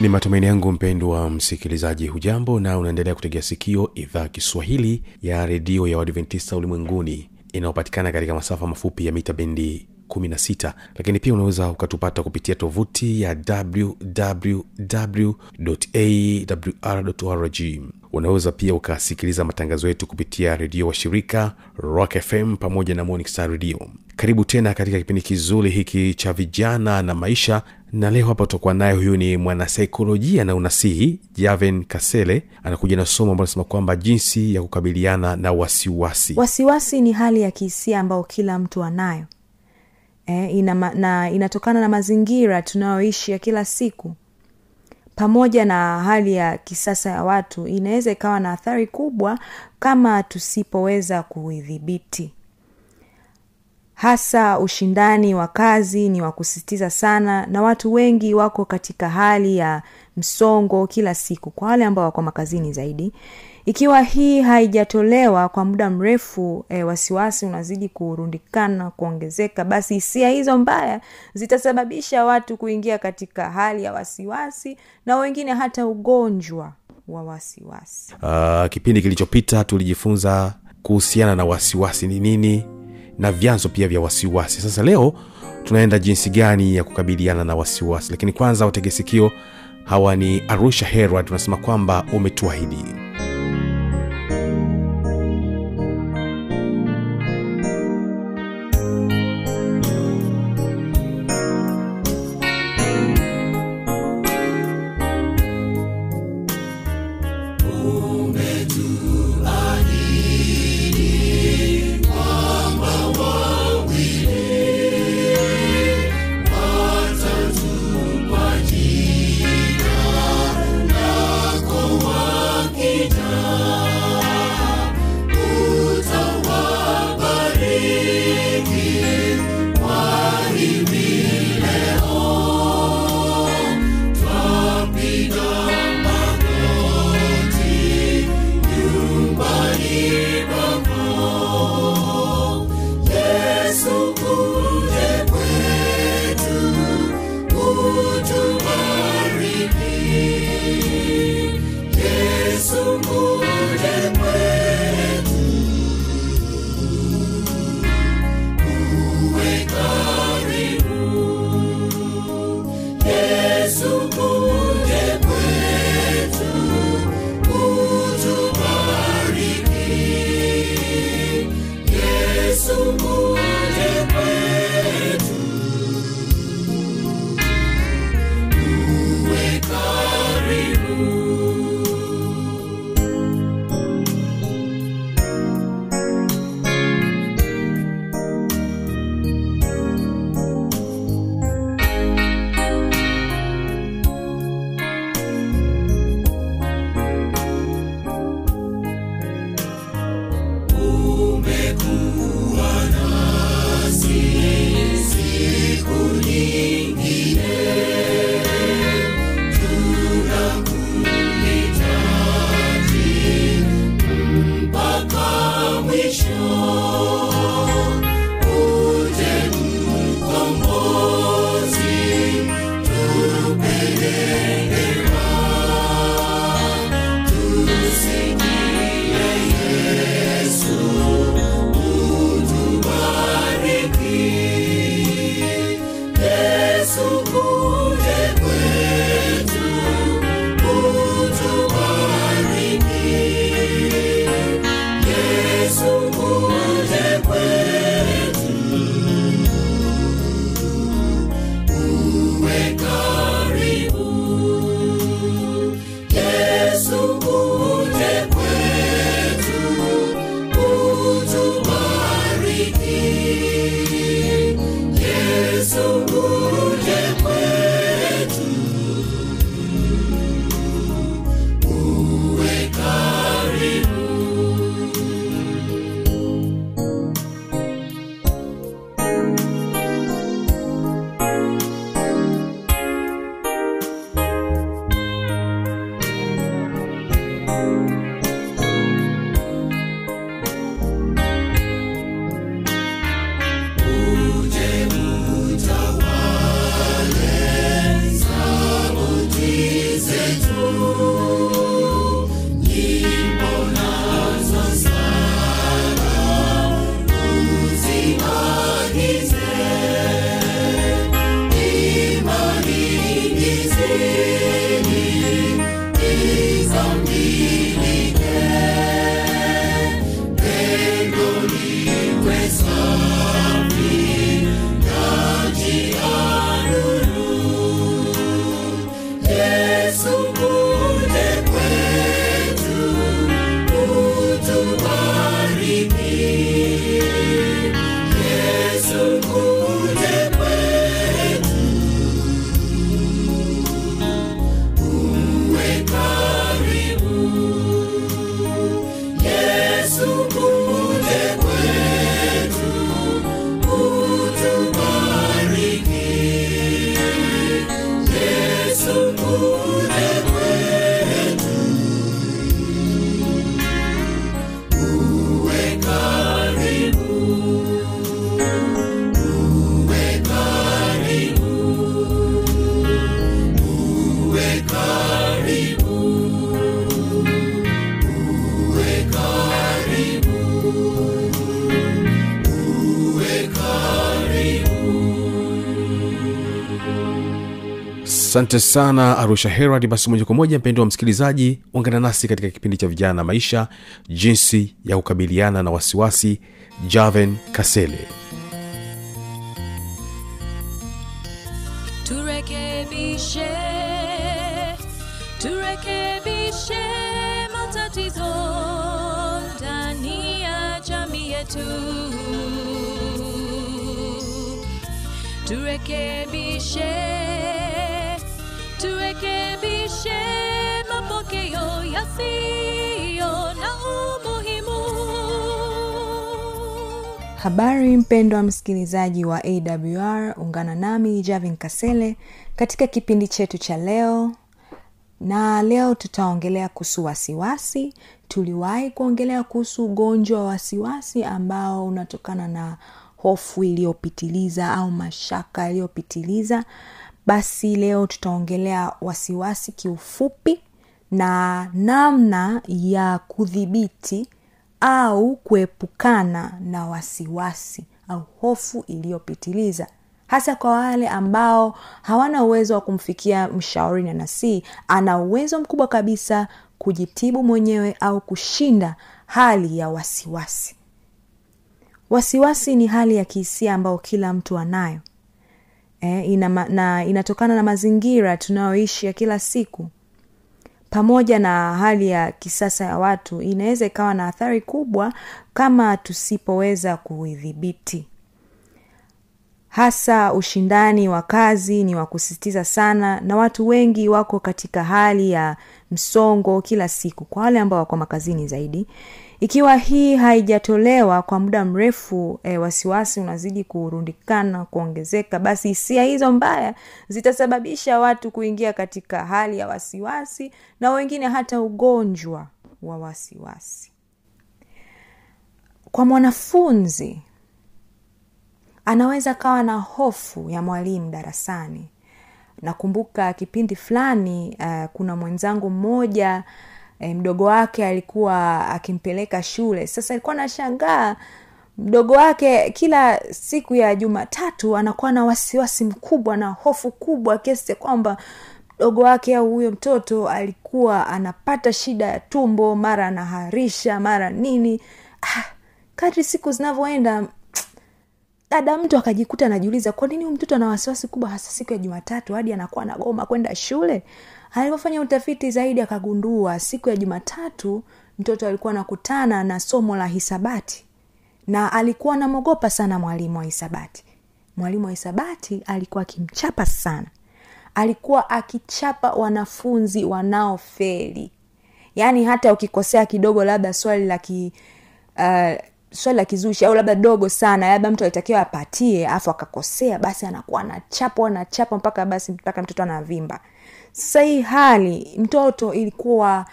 ni matumaini yangu mpendwa msikilizaji hujambo na unaendelea kutegea sikio idhaa kiswahili ya redio ya uadventista ulimwenguni inayopatikana katika masafa mafupi ya mita bendi 16 lakini pia unaweza ukatupata kupitia tovuti ya wwwawr unaweza pia ukasikiliza matangazo yetu kupitia redio wa shirika rock fm pamoja na Morning redio karibu tena katika kipindi kizuri hiki cha vijana na maisha na leo hapa tutakuwa naye huyu ni mwanasaikolojia na unasihi javen kasele anakuja na somo ambalo nasema kwamba jinsi ya kukabiliana na wasiwasi. Wasiwasi ni hali ya kihisia ambayo kila mtu anayo. E, ina, na inatokana na mazingira tunayoishi ya kila siku. Pamoja na hali ya kisasa ya watu inaweza ikawa na athari kubwa kama tusipoweza kuidhibiti hasa ushindani wa kazi ni wa kusisitiza sana na watu wengi wako katika hali ya msongo kila siku kwa wale ambao wako makazini zaidi. Ikiwa hii haijatolewa kwa muda mrefu e, wasiwasi unazidi kurundikana kuongezeka basi hisia hizo mbaya zitasababisha watu kuingia katika hali ya wasiwasi na wengine hata ugonjwa wa wasiwasi. Uh, kipindi kilichopita tulijifunza kuhusiana na wasiwasi ni nini na vyanzo pia vya wasiwasi. Sasa leo tunaenda jinsi gani ya kukabiliana na wasiwasi. Lakini kwanza wategesikio hawa ni arusha herald unasema kwamba umetuahidi asante sana arusha herald. Basi moja kwa moja mpendo wa msikilizaji ungana nasi katika kipindi cha vijana na maisha jinsi ya kukabiliana na wasiwasi. Javen kasele. Turekebishe turekebishe matatizo ndani ya jamii yetu. Turekebishe turekebishe mapokeo yasiyo na umuhimu. Habari mpendwa msikilizaji wa awr ungana nami javin kasele katika kipindi chetu cha leo. Na leo tutaongelea kuhusu wasiwasi. Tuliwahi kuongelea kuhusu ugonjwa wa wasiwasi ambao unatokana na hofu iliyopitiliza au mashaka yaliyopitiliza basi leo tutaongelea wasiwasi kiufupi na namna ya kudhibiti au kuepukana na wasiwasi au hofu iliyopitiliza. Hasa kwa wale ambao hawana uwezo wa kumfikia mshauri na nasii ana uwezo mkubwa kabisa kujitibu mwenyewe au kushinda hali ya wasiwasi. Wasiwasi ni hali ya kihisia ambayo kila mtu anayo e, ina, na inatokana na mazingira tunayoishi ya kila siku. Pamoja na hali ya kisasa ya watu inaweza ikawa na athari kubwa kama tusipoweza kuidhibiti hasa ushindani wa kazi ni wa kusisitiza sana na watu wengi wako katika hali ya msongo kila siku kwa wale ambao wako makazini zaidi ikiwa hii haijatolewa kwa muda mrefu e, wasiwasi unazidi kurundikana kuongezeka basi hisia hizo mbaya zitasababisha watu kuingia katika hali ya wasiwasi na wengine hata ugonjwa wa wasiwasi. Kwa mwanafunzi anaweza kawa na hofu ya mwalimu darasani. Nakumbuka kipindi fulani uh, kuna mwenzangu mmoja eh, mdogo wake alikuwa akimpeleka shule. Sasa alikuwa nashangaa mdogo wake kila siku ya jumatatu anakuwa na wasiwasi mkubwa na hofu kubwa kiasi kwamba mdogo wake au huyo mtoto alikuwa anapata shida ya tumbo mara anaharisha mara nini. Ah, kadri siku zinavyoenda dada mtu akajikuta anajiuliza kwa nini huyu mtoto ana wasiwasi kubwa hasa siku ya jumatatu hadi anakuwa anagoma kwenda shule alipofanya utafiti zaidi akagundua siku ya jumatatu mtoto alikuwa anakutana na somo la hisabati. Na alikuwa anamwogopa sana mwalimu wa hisabati. Mwalimu wa hisabati alikuwa akimchapa sana. Alikuwa akichapa wanafunzi wanaofeli. Yaani hata ukikosea kidogo labda swali la ki uh, swali la kizushi au labda dogo sana labda mtu alitakiwa apatie afu akakosea basi anakuwa anachapa anachapa mpaka basi mpaka mtoto anavimba sasa hali mtoto ilikuwa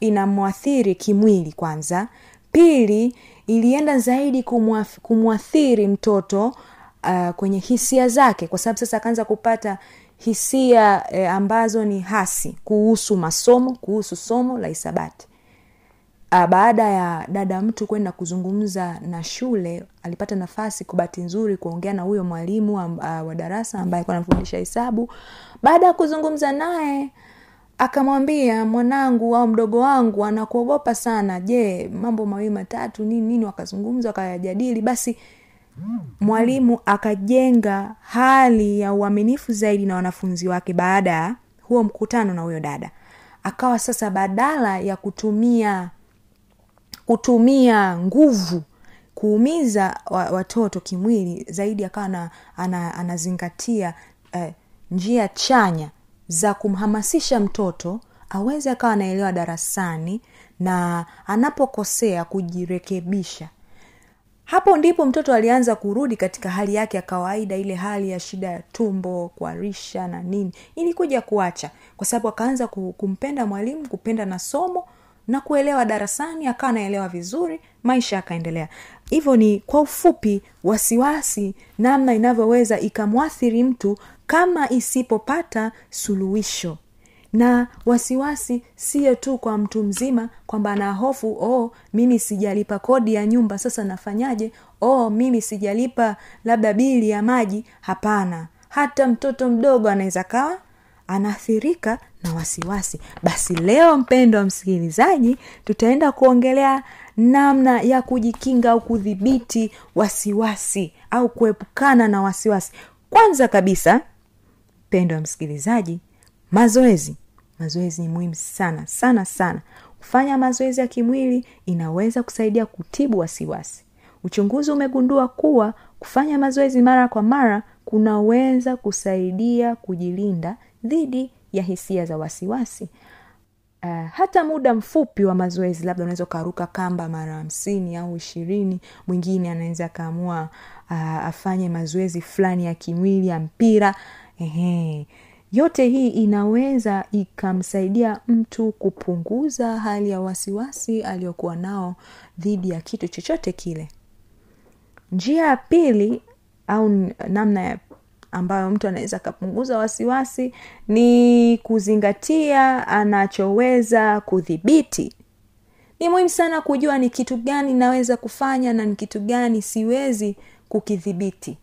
inamwathiri kimwili kwanza. Pili ilienda zaidi kumwathiri mtoto uh, kwenye hisia zake kwa sababu sasa akaanza kupata hisia eh, ambazo ni hasi kuhusu masomo kuhusu somo la hisabati uh, baada ya dada mtu kwenda kuzungumza na shule alipata nafasi kwa bahati nzuri kuongea na huyo mwalimu uh, wa darasa ambaye alikuwa anafundisha hesabu. Baada ya kuzungumza naye akamwambia mwanangu au mdogo wangu anakuogopa sana. Je mambo mawili matatu nini nini? Wakazungumza wakayajadili. Basi mwalimu akajenga hali ya uaminifu zaidi na wanafunzi wake baada ya huo mkutano na huyo dada. Akawa sasa badala ya kutumia kutumia nguvu kuumiza watoto kimwili zaidi akawa ana, ana, anazingatia eh, njia chanya za kumhamasisha mtoto aweze akawa anaelewa darasani na anapokosea kujirekebisha. Hapo ndipo mtoto alianza kurudi katika hali yake ya kawaida ile hali ya shida ya tumbo kuarisha na nini. Ilikuja kuacha kwa sababu akaanza kumpenda mwalimu kupenda na somo na kuelewa darasani akawa anaelewa vizuri maisha yakaendelea. Hivyo ni kwa ufupi wasiwasi namna inavyoweza ikamwathiri mtu kama isipopata suluhisho. Na wasiwasi sio tu kwa mtu mzima kwamba ana hofu oh mimi sijalipa kodi ya nyumba sasa nafanyaje? Oh mimi sijalipa labda bili ya maji. Hapana. Hata mtoto mdogo anaweza kawa anaathirika na wasiwasi. Basi leo mpendo wa msikilizaji tutaenda kuongelea namna ya kujikinga au kudhibiti wasiwasi au kuepukana na wasiwasi. Kwanza kabisa mpendo wa msikilizaji mazoezi. Mazoezi ni muhimu sana sana sana. Kufanya mazoezi ya kimwili inaweza kusaidia kutibu wasiwasi. Uchunguzi umegundua kuwa kufanya mazoezi mara kwa mara kunaweza kusaidia kujilinda dhidi ya hisia za wasiwasi uh, hata muda mfupi wa mazoezi labda unaweza ukaruka kamba mara hamsini au ishirini mwingine anaweza akaamua uh, afanye mazoezi fulani ya kimwili ya mpira Ehe. yote hii inaweza ikamsaidia mtu kupunguza hali ya wasiwasi aliyokuwa nao dhidi ya kitu chochote kile njia ya pili au namna ya ambayo mtu anaweza akapunguza wasiwasi ni kuzingatia anachoweza kudhibiti. Ni muhimu sana kujua ni kitu gani naweza kufanya na ni kitu gani siwezi kukidhibiti.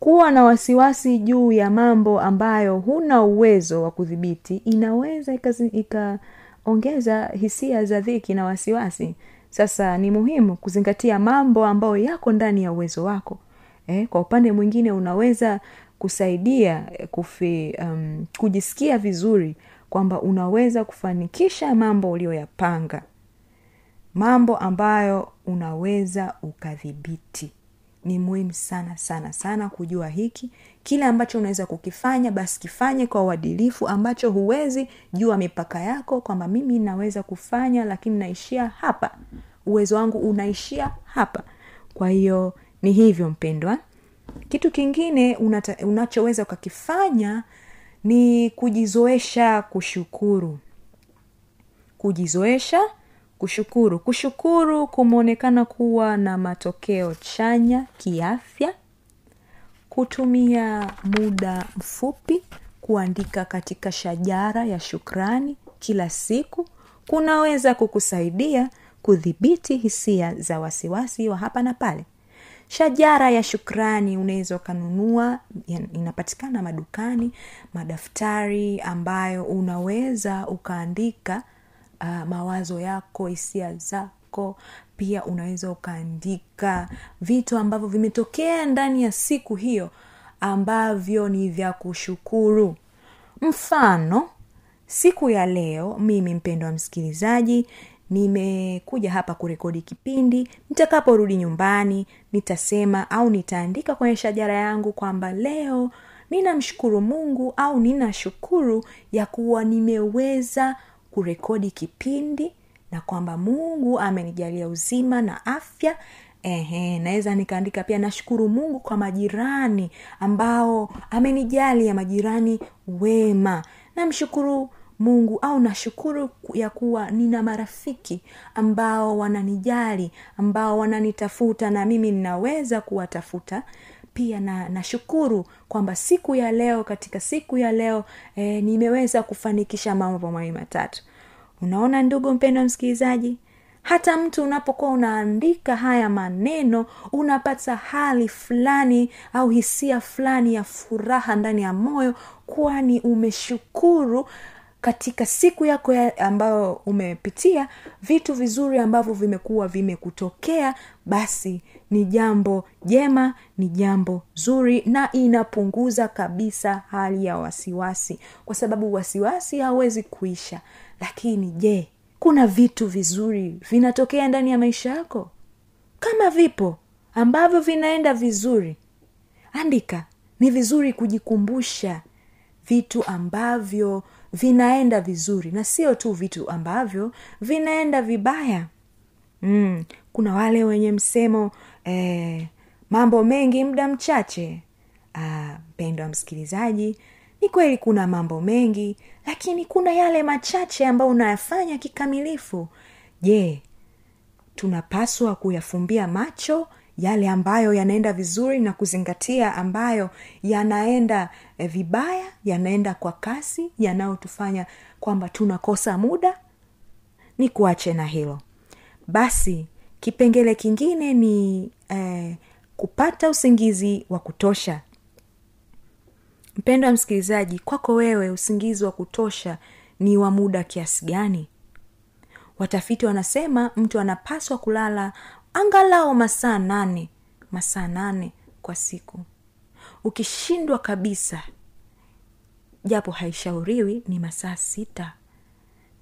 Kuwa na wasiwasi juu ya mambo ambayo huna uwezo wa kudhibiti inaweza ikaongeza ikaongeza hisia za dhiki na wasiwasi. Sasa ni muhimu kuzingatia mambo ambayo yako ndani ya uwezo wako eh, kwa upande mwingine unaweza kusaidia kufi, um, kujisikia vizuri kwamba unaweza kufanikisha mambo uliyoyapanga. Mambo ambayo unaweza ukadhibiti. Ni muhimu sana sana sana kujua hiki. Kile ambacho unaweza kukifanya basi kifanye kwa uadilifu ambacho huwezi jua mipaka yako kwamba mimi naweza kufanya lakini naishia hapa. Uwezo wangu unaishia hapa. Kwa hiyo ni hivyo mpendwa. Kitu kingine unata, unachoweza ukakifanya ni kujizoesha kushukuru. Kujizoesha kushukuru. Kushukuru kumeonekana kuwa na matokeo chanya kiafya. Kutumia muda mfupi kuandika katika shajara ya shukrani kila siku. Kunaweza kukusaidia kudhibiti hisia za wasiwasi wa hapa na pale shajara ya shukrani unaweza ukanunua inapatikana madukani madaftari ambayo unaweza ukaandika uh, mawazo yako hisia zako pia unaweza ukaandika vitu ambavyo vimetokea ndani ya siku hiyo ambavyo ni vya kushukuru. Mfano siku ya leo mimi mpendo wa msikilizaji nimekuja hapa kurekodi kipindi nitakaporudi nyumbani nitasema au nitaandika kwenye shajara yangu kwamba leo ninamshukuru mungu au ninashukuru ya kuwa nimeweza kurekodi kipindi na kwamba mungu amenijalia uzima na afya. Ehe, naweza nikaandika pia nashukuru mungu kwa majirani ambao amenijali ya majirani wema. Namshukuru mungu au nashukuru ya kuwa nina marafiki ambao wananijali ambao wananitafuta na mimi ninaweza kuwatafuta. Pia na nashukuru kwamba siku ya leo katika siku ya leo e, nimeweza kufanikisha mambo mawili matatu. Unaona ndugu mpendo msikilizaji hata mtu unapokuwa unaandika haya maneno unapata hali fulani au hisia fulani ya furaha ndani ya moyo kwani umeshukuru katika siku yako ya ambayo umepitia vitu vizuri ambavyo vimekuwa vimekutokea basi ni jambo jema ni jambo zuri na inapunguza kabisa hali ya wasiwasi. Kwa sababu wasiwasi hawezi kuisha. Lakini je kuna vitu vizuri vinatokea ndani ya maisha yako? Kama vipo ambavyo vinaenda vizuri andika ni vizuri kujikumbusha vitu ambavyo vinaenda vizuri na sio tu vitu ambavyo vinaenda vibaya. Mm, kuna wale wenye msemo eh, mambo mengi muda mchache. Mpendo wa msikilizaji ni kweli kuna mambo mengi lakini kuna yale machache ambayo unayafanya kikamilifu. Je tunapaswa kuyafumbia macho yale ambayo yanaenda vizuri na kuzingatia ambayo yanaenda eh, vibaya yanaenda kwa kasi yanayotufanya kwamba tunakosa muda ni kuache na hilo. Basi kipengele kingine ni eh, kupata usingizi wa kutosha. Mpendo wa msikilizaji kwako wewe usingizi wa kutosha ni wa muda kiasi gani? Watafiti wanasema mtu anapaswa kulala angalau masaa nane masaa nane kwa siku. Ukishindwa kabisa japo haishauriwi ni masaa sita.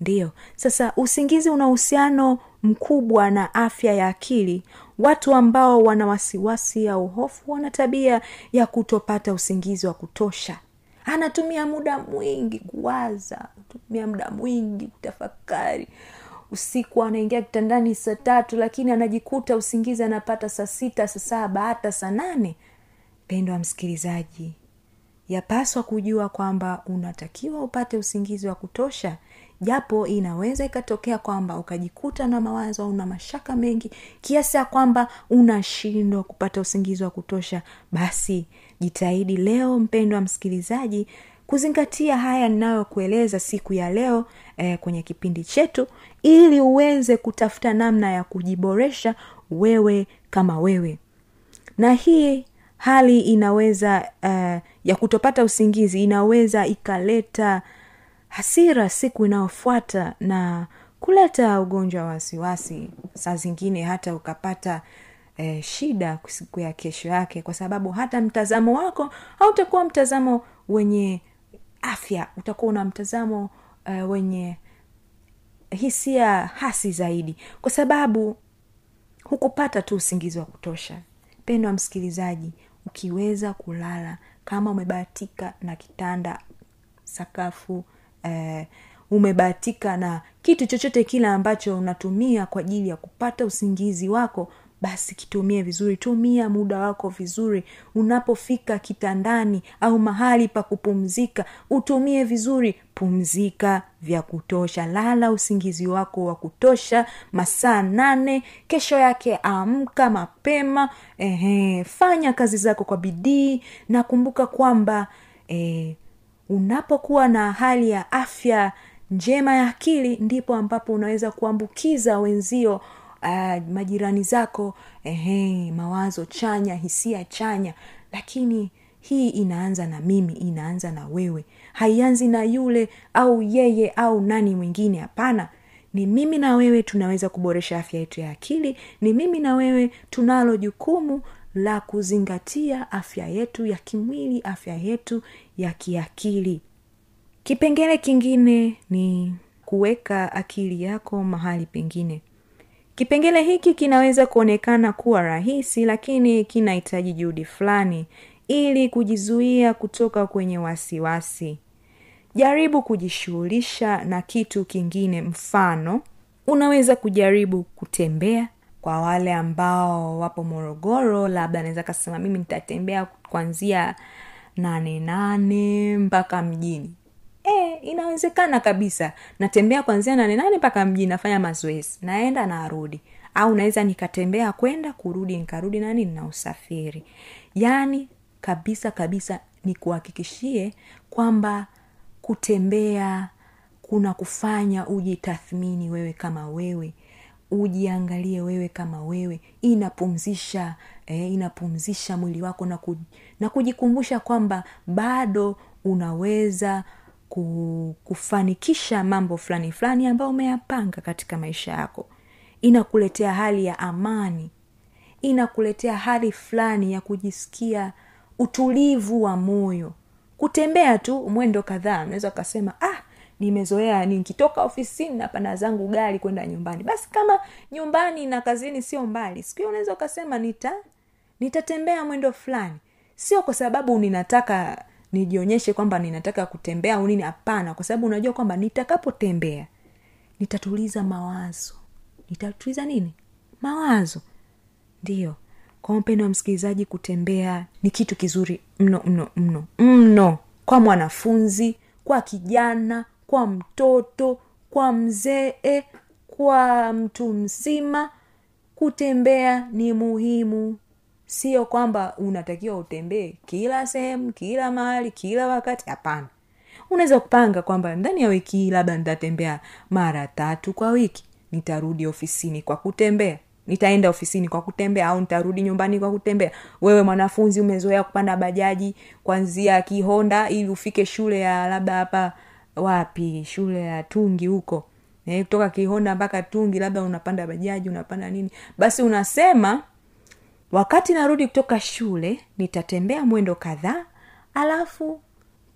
Ndiyo. Sasa usingizi una uhusiano mkubwa na afya ya akili. Watu ambao wana wasiwasi au hofu wana tabia ya kutopata usingizi wa kutosha. Anatumia muda mwingi kuwaza tumia muda mwingi kutafakari usiku anaingia kitandani saa tatu lakini anajikuta usingizi anapata saa sita saa saba hata saa nane. Pendwa msikilizaji yapaswa kujua kwamba unatakiwa upate usingizi wa kutosha japo inaweza ikatokea kwamba ukajikuta na mawazo au na mashaka mengi kiasi ya kwamba unashindwa kupata usingizi wa kutosha. Basi jitahidi leo mpendwa msikilizaji kuzingatia haya ninayokueleza siku ya leo eh, kwenye kipindi chetu ili uweze kutafuta namna ya kujiboresha wewe kama wewe. Na hii hali inaweza eh, ya kutopata usingizi inaweza ikaleta hasira siku inayofuata na kuleta ugonjwa wa wasiwasi. Saa zingine hata ukapata eh, shida siku ya kesho yake kwa sababu hata mtazamo wako hautakuwa mtazamo wenye afya utakuwa una mtazamo uh, wenye hisia hasi zaidi. Kwa sababu hukupata tu usingizi wa kutosha. Pendo wa msikilizaji ukiweza kulala kama umebahatika na kitanda sakafu eh, umebahatika na kitu chochote kile ambacho unatumia kwa ajili ya kupata usingizi wako basi kitumie vizuri. Tumia muda wako vizuri. Unapofika kitandani au mahali pa kupumzika utumie vizuri. Pumzika vya kutosha. Lala usingizi wako wa kutosha masaa nane. Kesho yake amka mapema. Ehe, fanya kazi zako kwa bidii. Na kumbuka kwamba e, unapokuwa na hali ya afya njema ya akili ndipo ambapo unaweza kuambukiza wenzio uh, majirani zako ehe, mawazo chanya hisia chanya. Lakini hii inaanza na mimi inaanza na wewe. Haianzi na yule au yeye au nani mwingine hapana. Ni mimi na wewe tunaweza kuboresha afya yetu ya akili. Ni mimi na wewe tunalo jukumu la kuzingatia afya yetu ya kimwili afya yetu ya kiakili. Kipengele kingine ni kuweka akili yako mahali pengine kipengele hiki kinaweza kuonekana kuwa rahisi lakini kinahitaji juhudi fulani ili kujizuia kutoka kwenye wasiwasi. Jaribu kujishughulisha na kitu kingine mfano. Unaweza kujaribu kutembea. Kwa wale ambao wapo morogoro labda anaweza kasema mimi nitatembea kuanzia nane nane mpaka mjini e, inawezekana kabisa. Natembea kwanzia nane nane mpaka mji nafanya mazoezi. Naenda narudi au naweza nikatembea kwenda kurudi nikarudi nani na usafiri. Yaani kabisa kabisa nikuhakikishie kwamba kutembea kuna kufanya ujitathmini wewe kama wewe. Ujiangalie wewe kama wewe. Inapumzisha eh, inapumzisha mwili wako na, ku, na kujikumbusha kwamba bado unaweza kufanikisha mambo fulani fulani ambayo umeyapanga katika maisha yako. Inakuletea hali ya amani. Inakuletea hali fulani ya kujisikia utulivu wa moyo. Kutembea tu mwendo kadhaa unaweza ukasema ah nimezoea nikitoka ofisini napanda zangu gari kwenda nyumbani. Basi kama nyumbani na kazini sio mbali siku hiyo unaweza ukasema nita nitatembea mwendo fulani. Sio kwa sababu ninataka nijionyeshe kwamba ninataka kutembea au nini? Hapana kwa sababu unajua kwamba nitakapotembea nitatuliza mawazo. Nitatuliza nini? Mawazo. Ndiyo. Kwa mpendo wa msikilizaji kutembea ni kitu kizuri mno mno mno mno. Kwa mwanafunzi kwa kijana kwa mtoto kwa mzee kwa mtu mzima kutembea ni muhimu sio kwamba unatakiwa utembee kila sehemu kila mahali kila wakati. Hapana. Unaweza kupanga kwamba ndani ya wiki hii labda nitatembea mara tatu kwa wiki. Nitarudi ofisini kwa kutembea. Nitaenda ofisini kwa kutembea au nitarudi nyumbani kwa kutembea. Wewe mwanafunzi umezoea kupanda bajaji kwanzia kihonda ili ufike shule ya labda hapa wapi? Shule ya tungi huko. Eh, kutoka kihonda mpaka tungi labda unapanda bajaji unapanda nini? Basi unasema wakati narudi kutoka shule nitatembea mwendo kadhaa alafu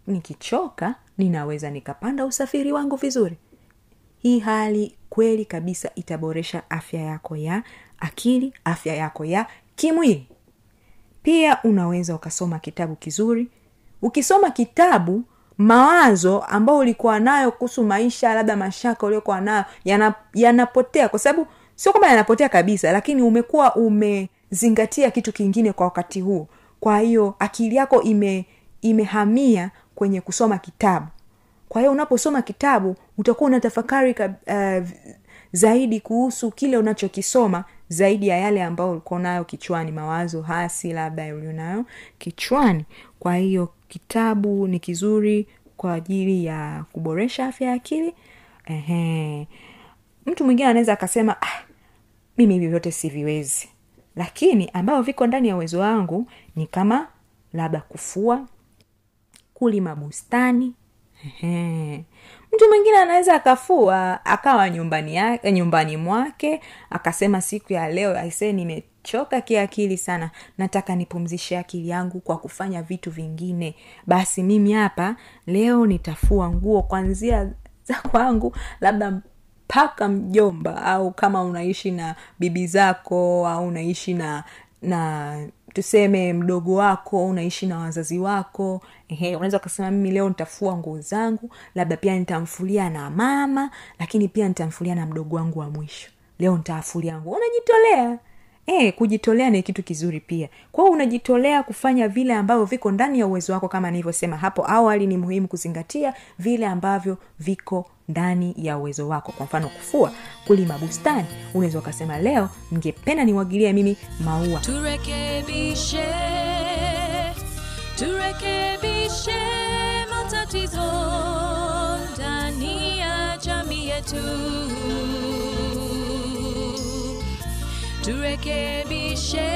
nikichoka ninaweza nikapanda usafiri wangu vizuri. Hii hali kweli kabisa itaboresha afya yako ya akili afya yako ya kimwili. Pia unaweza ukasoma kitabu kizuri. Ukisoma kitabu mawazo ambayo ulikuwa nayo kuhusu maisha labda mashaka uliokuwa nayo yana- yanapotea. Kwa sababu sio kwamba yanapotea kabisa lakini umekuwa umezingatia kitu kingine kwa wakati huo. Kwa hiyo akili yako ime imehamia kwenye kusoma kitabu. Kwa hiyo unaposoma kitabu utakuwa unatafakari uh, zaidi kuhusu kile unachokisoma zaidi ya yale ambayo ulikuwa nayo kichwani mawazo hasi labda ulionayo kichwani. Kwa hiyo kitabu ni kizuri kwa ajili ya kuboresha afya ya akili. Mtu mwingine anaweza akasema ah, mimi hivi siviwezi lakini ambavyo viko ndani ya uwezo wangu ni kama labda kufua kulima bustani. Mtu mwingine anaweza akafua akawa nyumbani ya, nyumbani mwake akasema siku ya leo aisee nimechoka kiakili sana nataka nipumzishe akili yangu kwa kufanya vitu vingine. Basi mimi hapa leo nitafua nguo kwanzia za kwangu labda mpaka mjomba au kama unaishi na bibi zako au unaishi na na tuseme mdogo wako unaishi na wazazi wako ehe unaweza ukasema mimi leo nitafua nguo zangu labda pia nitamfulia na mama lakini pia nitamfulia na mdogo wangu wa mwisho. Leo nitaafulia nguo. Unajitolea E, kujitolea ni kitu kizuri pia. Kwao unajitolea kufanya vile ambavyo viko ndani ya uwezo wako kama nilivyosema hapo awali ni muhimu kuzingatia vile ambavyo viko ndani ya uwezo wako. Kwa mfano kufua kulima bustani. Unaweza ukasema leo ningependa niwagilie mimi maua. Turekebishe turekebishe matatizo ndani ya jamii yetu turekebishe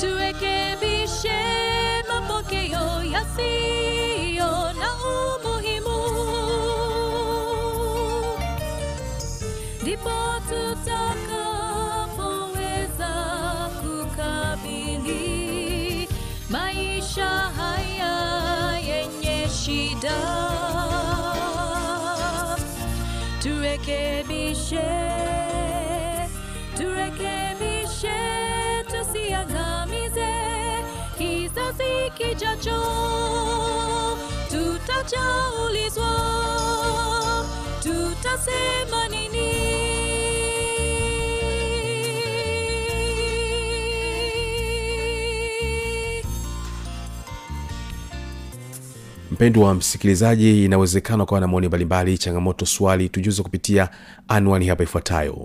turekebishe mapokeo yasiyo na umuhimu. Ndipo tutakapoweza kukabili maisha haya yenye shida. Turekebishe turekebishe tusiangamize. Kizazi kijacho tutachaulizwa, tutasema nini? Mpendwa msikilizaji inawezekana ukawa na maoni mbalimbali changamoto swali tujuze kupitia anwani hapa ifuatayo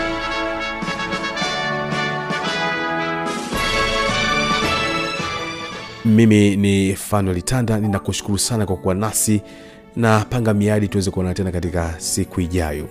mimi ni fanuel tanda ninakushukuru sana kwa kuwa nasi. Na panga miadi tuweze kuonana tena katika siku ijayo